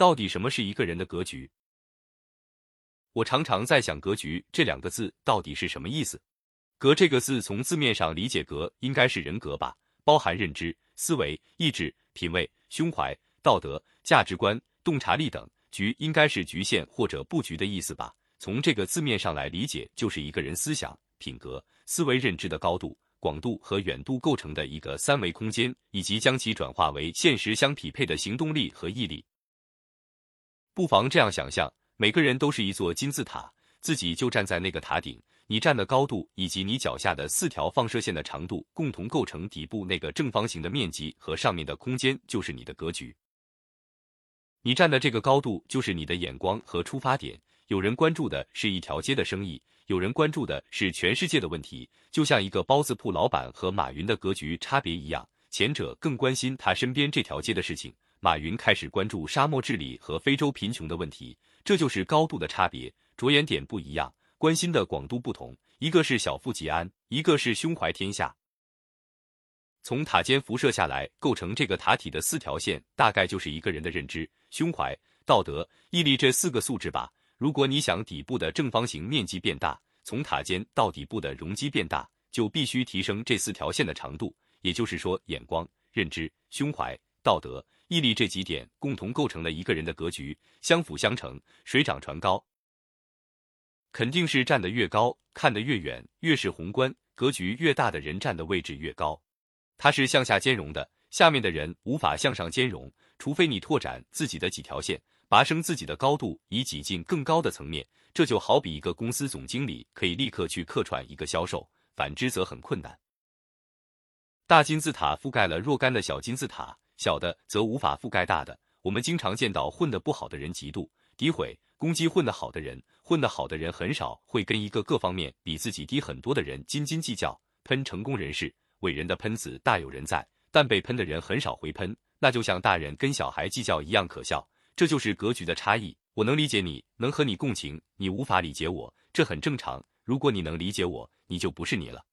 到底什么是一个人的格局？我常常在想，格局这两个字到底是什么意思？格这个字从字面上理解，格应该是人格吧，包含认知、思维、意志、品味、胸怀、道德、价值观、洞察力等。局应该是局限或者布局的意思吧？从这个字面上来理解，就是一个人思想、品格、思维、认知的高度、广度和远度构成的一个三维空间，以及将其转化为现实相匹配的行动力和毅力。不妨这样想象。每个人都是一座金字塔，自己就站在那个塔顶，你站的高度以及你脚下的四条放射线的长度，共同构成底部那个正方形的面积和上面的空间，就是你的格局。你站的这个高度就是你的眼光和出发点。有人关注的是一条街的生意，有人关注的是全世界的问题。就像一个包子铺老板和马云的格局差别一样，前者更关心他身边这条街的事情，马云开始关注沙漠治理和非洲贫穷的问题。这就是高度的差别，着眼点不一样，关心的广度不同。一个是小富即安，一个是胸怀天下。从塔尖辐射下来，构成这个塔体的四条线，大概就是一个人的认知、胸怀、道德、毅力这四个素质吧。如果你想底部的正方形面积变大，从塔尖到底部的容积变大，就必须提升这四条线的长度。也就是说，眼光、认知、胸怀、道德。毅力这几点共同构成了一个人的格局，相辅相成，水涨船高。肯定是站得越高，看得越远，越是宏观格局越大的人站的位置越高。它是向下兼容的，下面的人无法向上兼容，除非你拓展自己的几条线，拔升自己的高度，以挤进更高的层面。这就好比一个公司总经理可以立刻去客串一个销售，反之则很困难。大金字塔覆盖了若干的小金字塔。小的则无法覆盖大的。我们经常见到混得不好的人嫉妒、诋毁、攻击混得好的人，混得好的人很少会跟一个各方面比自己低很多的人斤斤计较。喷成功人士、伟人的喷子大有人在，但被喷的人很少回喷，那就像大人跟小孩计较一样可笑。这就是格局的差异。我能理解你，能和你共情，你无法理解我，这很正常。如果你能理解我，你就不是你了。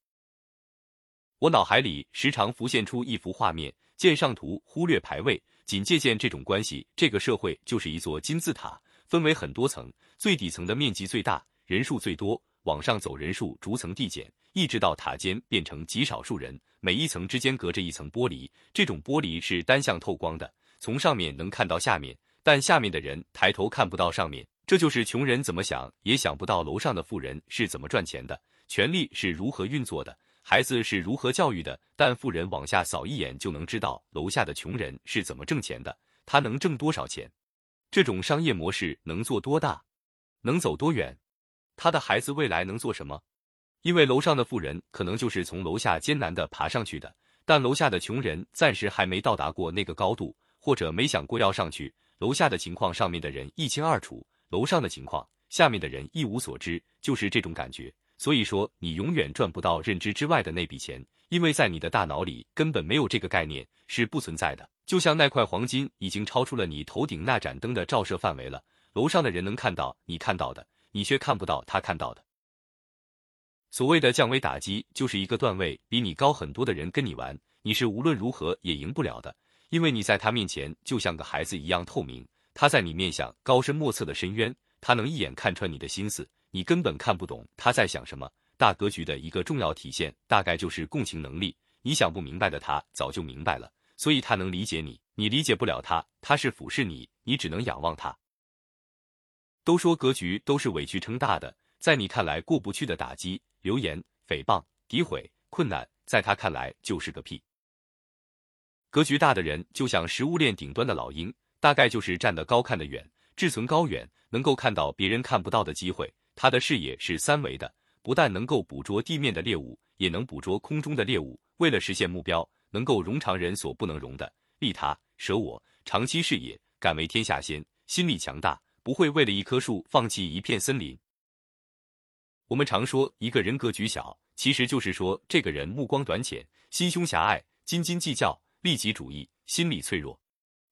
我脑海里时常浮现出一幅画面。见上图，忽略排位，仅借鉴这种关系。这个社会就是一座金字塔，分为很多层，最底层的面积最大，人数最多，往上走人数逐层递减，一直到塔尖变成极少数人。每一层之间隔着一层玻璃，这种玻璃是单向透光的，从上面能看到下面，但下面的人抬头看不到上面。这就是穷人怎么想也想不到楼上的富人是怎么赚钱的，权力是如何运作的。孩子是如何教育的？但富人往下扫一眼就能知道楼下的穷人是怎么挣钱的，他能挣多少钱？这种商业模式能做多大？能走多远？他的孩子未来能做什么？因为楼上的富人可能就是从楼下艰难的爬上去的，但楼下的穷人暂时还没到达过那个高度，或者没想过要上去。楼下的情况，上面的人一清二楚；楼上的情况，下面的人一无所知，就是这种感觉。所以说，你永远赚不到认知之外的那笔钱，因为在你的大脑里根本没有这个概念，是不存在的。就像那块黄金已经超出了你头顶那盏灯的照射范围了，楼上的人能看到你看到的，你却看不到他看到的。所谓的降维打击，就是一个段位比你高很多的人跟你玩，你是无论如何也赢不了的，因为你在他面前就像个孩子一样透明，他在你面向高深莫测的深渊，他能一眼看穿你的心思。你根本看不懂他在想什么。大格局的一个重要体现，大概就是共情能力。你想不明白的，他早就明白了，所以他能理解你。你理解不了他，他是俯视你，你只能仰望他。都说格局都是委屈撑大的，在你看来过不去的打击、流言、诽谤、诋毁、困难，在他看来就是个屁。格局大的人就像食物链顶端的老鹰，大概就是站得高看得远，志存高远，能够看到别人看不到的机会。他的视野是三维的，不但能够捕捉地面的猎物，也能捕捉空中的猎物。为了实现目标，能够容常人所不能容的，利他舍我，长期视野，敢为天下先，心理强大，不会为了一棵树放弃一片森林。我们常说一个人格局小，其实就是说这个人目光短浅，心胸狭隘，斤斤计较，利己主义，心理脆弱。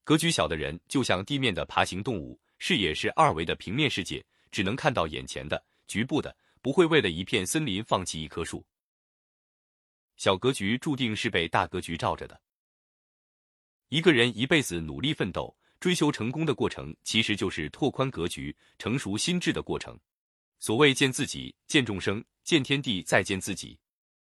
格局小的人就像地面的爬行动物，视野是二维的平面世界。只能看到眼前的、局部的，不会为了一片森林放弃一棵树。小格局注定是被大格局罩着的。一个人一辈子努力奋斗，追求成功的过程，其实就是拓宽格局、成熟心智的过程。所谓见自己、见众生、见天地，再见自己。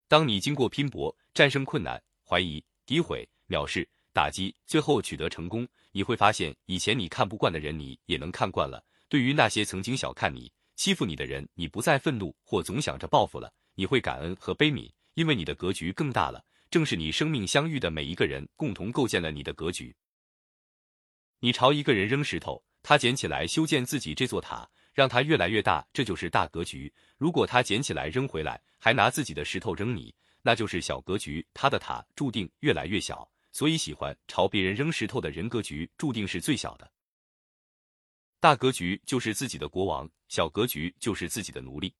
当你经过拼搏，战胜困难、怀疑、诋毁、藐视、打击，最后取得成功，你会发现，以前你看不惯的人，你也能看惯了；对于那些曾经小看你、欺负你的人，你不再愤怒或总想着报复了，你会感恩和悲悯，因为你的格局更大了。正是你生命相遇的每一个人，共同构建了你的格局。你朝一个人扔石头，他捡起来修建自己这座塔。让它越来越大，这就是大格局。如果他捡起来扔回来，还拿自己的石头扔你，那就是小格局。他的塔注定越来越小。所以，喜欢朝别人扔石头的人，格局注定是最小的。大格局就是自己的国王，小格局就是自己的奴隶。